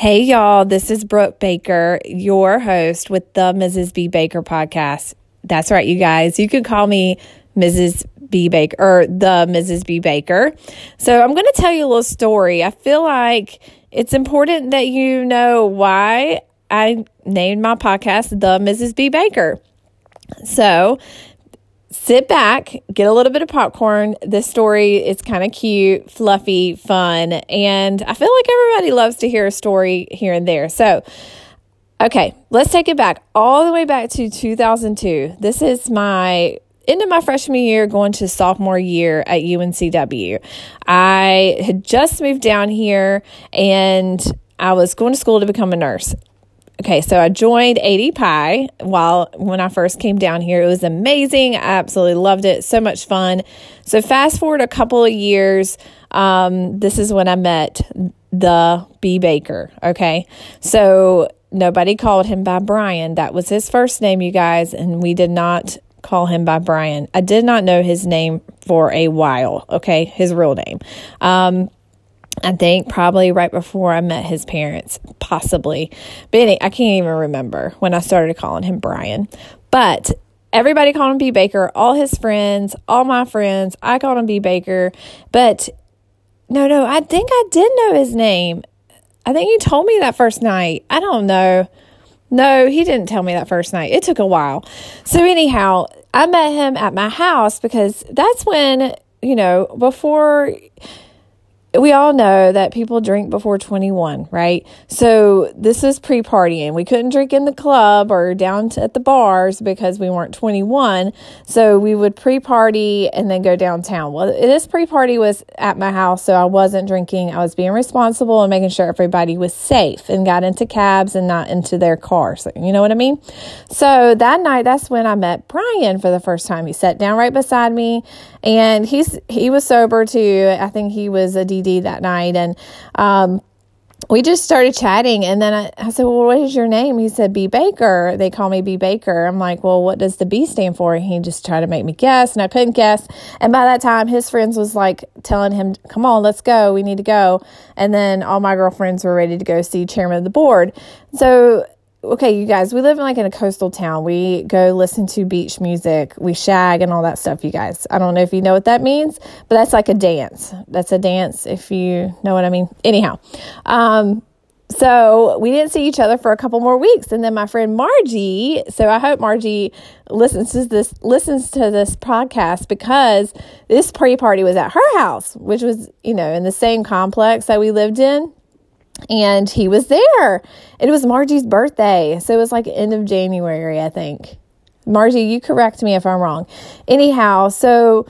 Hey, y'all, this is Brooke Baker, your host with the Mrs. B. Baker podcast. That's right, you guys. You can call me Mrs. B. Baker or the Mrs. B. Baker. So, I'm going to tell you a little story. I feel like it's important that you know why I named my podcast the Mrs. B. Baker. So, sit back, get a little bit of popcorn. This story is kind of cute, fluffy, fun, and I feel like everybody loves to hear a story here and there. So, okay, let's take it back all the way back to 2002. This is my end of my freshman year going to sophomore year at UNCW. I had just moved down here and I was going to school to become a nurse. Okay, so I joined AD while when I first came down here. It was amazing. I absolutely loved it. So much fun. So fast forward a couple of years, um, this is when I met the B Baker. Okay, so nobody called him by Brian. That was his first name, you guys, and we did not call him by Brian. I did not know his name for a while. Okay, his real name. Um, I think probably right before I met his parents, possibly. But anyway, I can't even remember when I started calling him Brian. But everybody called him B Baker, all his friends, all my friends. I called him B Baker. But no, no, I think I did know his name. I think you told me that first night. I don't know. No, he didn't tell me that first night. It took a while. So, anyhow, I met him at my house because that's when, you know, before we all know that people drink before 21, right? So this is pre partying. We couldn't drink in the club or down at the bars because we weren't 21. So we would pre party and then go downtown. Well, this pre party was at my house, so I wasn't drinking. I was being responsible and making sure everybody was safe and got into cabs and not into their cars. You know what I mean? So that night, that's when I met Brian for the first time. He sat down right beside me and he's he was sober too. I think he was a That night, and um, we just started chatting. And then I, I said, "Well, what is your name?" He said, "B Baker." They call me B Baker. I'm like, "Well, what does the B stand for?" And he just tried to make me guess, and I couldn't guess. And by that time, his friends was like telling him, "Come on, let's go. We need to go." And then all my girlfriends were ready to go see Chairmen of the Board. So okay, you guys, we live in like in a coastal town. We go listen to beach music, we shag and all that stuff, you guys. I don't know if you know what that means, but that's like a dance. That's a dance if you know what I mean. Anyhow, um, so we didn't see each other for a couple more weeks and then my friend margie so i hope margie listens to this listens to this podcast because this pre-party was at her house which was you know in the same complex that we lived in and he was there. It was Margie's birthday. So it was like end of January, I think. Margie, you correct me if I'm wrong. Anyhow, so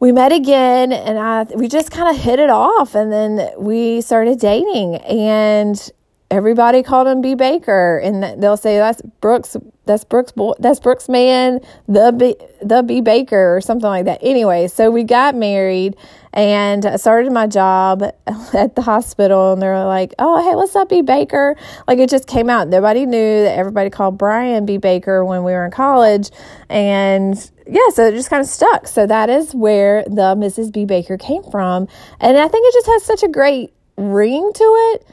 we met again and I we just kind of hit it off and then we started dating and everybody called him B Baker and they'll say that's Brooks that's Brooks boy that's Brooks man the B the B Baker or something like that. Anyway, so we got married and I started my job at the hospital and they're like, "Oh, hey, what's up, B Baker?" Like it just came out. Nobody knew that everybody called Brian B Baker when we were in college and yeah, so it just kind of stuck. So that is where the Mrs. B Baker came from. And I think it just has such a great ring to it.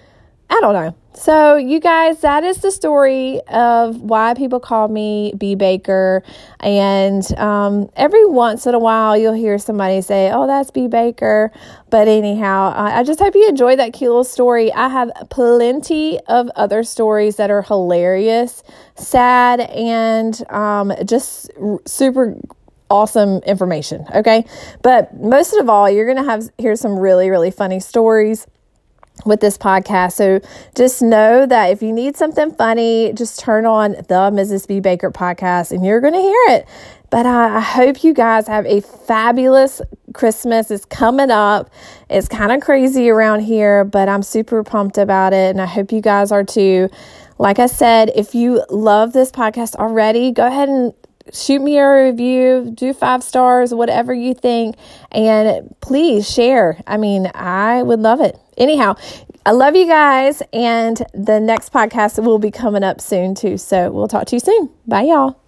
I don't know. So, you guys, that is the story of why people call me B Baker. And um, every once in a while, you'll hear somebody say, Oh, that's B Baker. But anyhow, I just hope you enjoyed that cute little story. I have plenty of other stories that are hilarious, sad, and um, just super awesome information. Okay. But most of all, you're going to have hear some really, really funny stories with this podcast. So just know that if you need something funny, just turn on the Mrs. B. Baker podcast and you're going to hear it. But uh, I hope you guys have a fabulous Christmas. It's coming up. It's kind of crazy around here, but I'm super pumped about it. And I hope you guys are too. Like I said, if you love this podcast already, go ahead and shoot me a review, do five stars, whatever you think, and please share. I mean, I would love it. Anyhow, I love you guys, and the next podcast will be coming up soon too. So we'll talk to you soon. Bye, y'all.